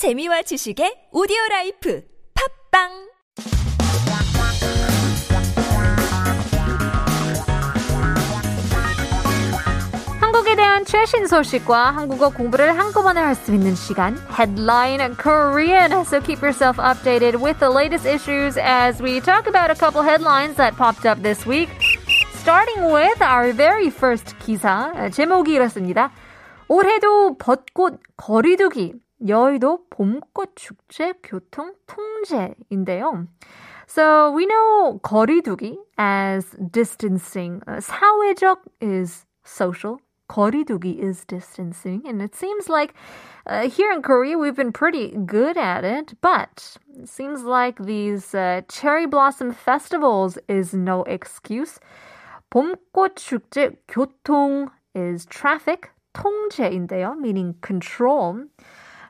재미와 지식의 오디오 라이프 팝빵 한국에 대한 최신 소식과 한국어 공부를 한꺼번에 할 수 있는 시간 Headline Korean. So keep yourself updated with the latest issues as we talk about a couple headlines that popped up this week. Starting with our very first 기사 제목이 이렇습니다. 올해도 벚꽃 거리두기 여의도 봄꽃 축제 교통 통제인데요. So we know 거리두기 as distancing. Uh, 사회적 is social. 거리두기 is distancing. And it seems like uh, here in Korea we've been pretty good at it, but it seems like these uh, cherry blossom festivals is no excuse. 봄꽃 축제 교통 is traffic. 통제인데요, meaning control.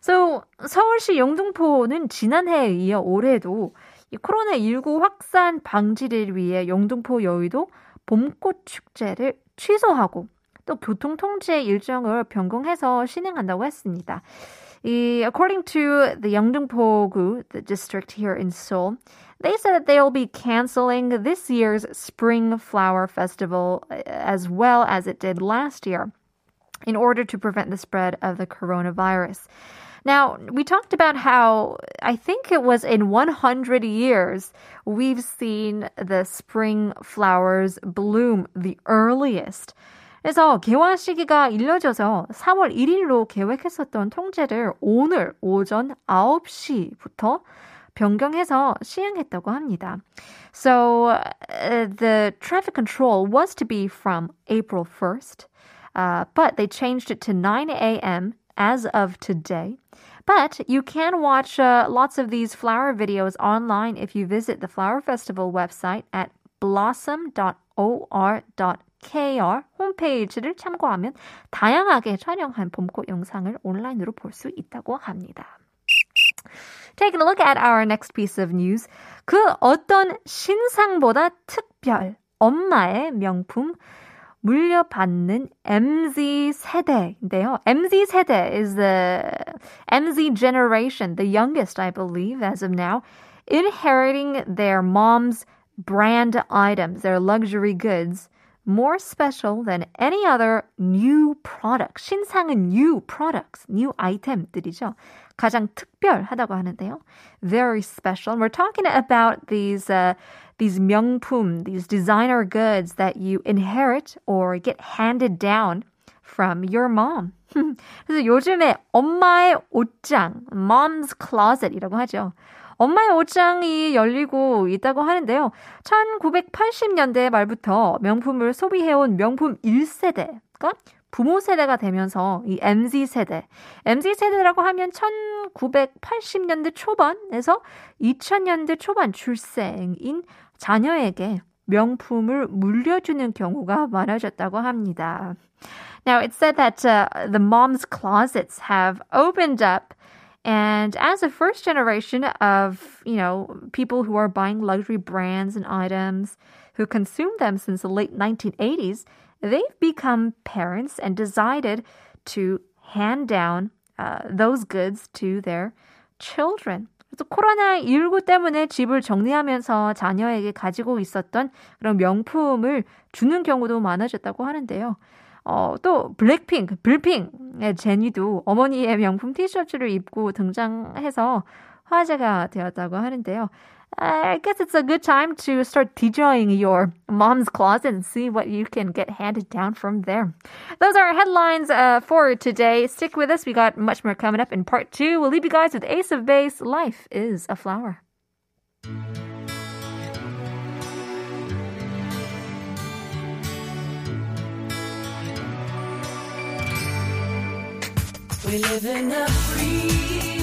So, 서울시 영등포는 지난해에 이어 올해도 이 코로나19 확산 방지를 위해 영등포 여의도 봄꽃 축제를 취소하고 또 교통 통제 일정을 변경해서 진행한다고 했습니다. 이, according to the 영등포구, the district here in Seoul, they said that they'll be canceling this year's Spring Flower Festival as well as it did last year in order to prevent the spread of the coronavirus. Now, we talked about how I think it was in 100 years we've seen the spring flowers bloom the earliest. 그래서 개화 시기가 일려져서 4월 1일로 계획했었던 통제를 오늘 오전 9시부터 변경해서 시행했다고 합니다. So uh, the traffic control was to be from April 1st, uh, but they changed it to 9 a.m. as of today. But you can watch uh, lots of these flower videos online if you visit the Flower Festival website at blossom.or.kr 홈페이지를 참고하면 다양하게 촬영한 봄꽃 영상을 온라인으로 볼 수 있다고 합니다. Taking a look at our next piece of news. 그 어떤 신상보다 특별 엄마의 명품 물려받는 MZ 세대인데요. MZ 세대 is the MZ generation, the youngest, I believe, as of now, inheriting their mom's brand items, their luxury goods, more special than any other new product. 신상은 new products, new item들이죠. 가장 특별하다고 하는데요. Very special. We're talking about these uh, these 명품, these designer goods that you inherit or get handed down from your mom. 그래서 요즘에 엄마의 옷장, mom's closet이라고 하죠. 엄마의 옷장이 열리고 있다고 하는데요. 1980년대 말부터 명품을 소비해온 명품 1세대가 부모 세대가 되면서 이 MZ 세대, MZ 세대라고 하면 1980년대 초반에서 2000년대 초반 출생인 자녀에게 명품을 물려주는 경우가 많아졌다고 합니다. Now, it's said that uh, the mom's closets have opened up and as a first generation of, you know, people who are buying luxury brands and items who consume them since the late 1980s, they've become parents and decided to hand down uh, those goods to their children. 그래서 코로나19 때문에 집을 정리하면서 자녀에게 가지고 있었던 그런 명품을 주는 경우도 많아졌다고 하는데요. 어, 또 블랙핑크, 블핑의 제니도 어머니의 명품 티셔츠를 입고 등장해서 화제가 되었다고 하는데요. I guess it's a good time to start DJing your mom's closet and see what you can get handed down from there. Those are our headlines uh, for today. Stick with us. We got much more coming up in part two. We'll leave you guys with Ace of Base. Life is a flower. We live in a free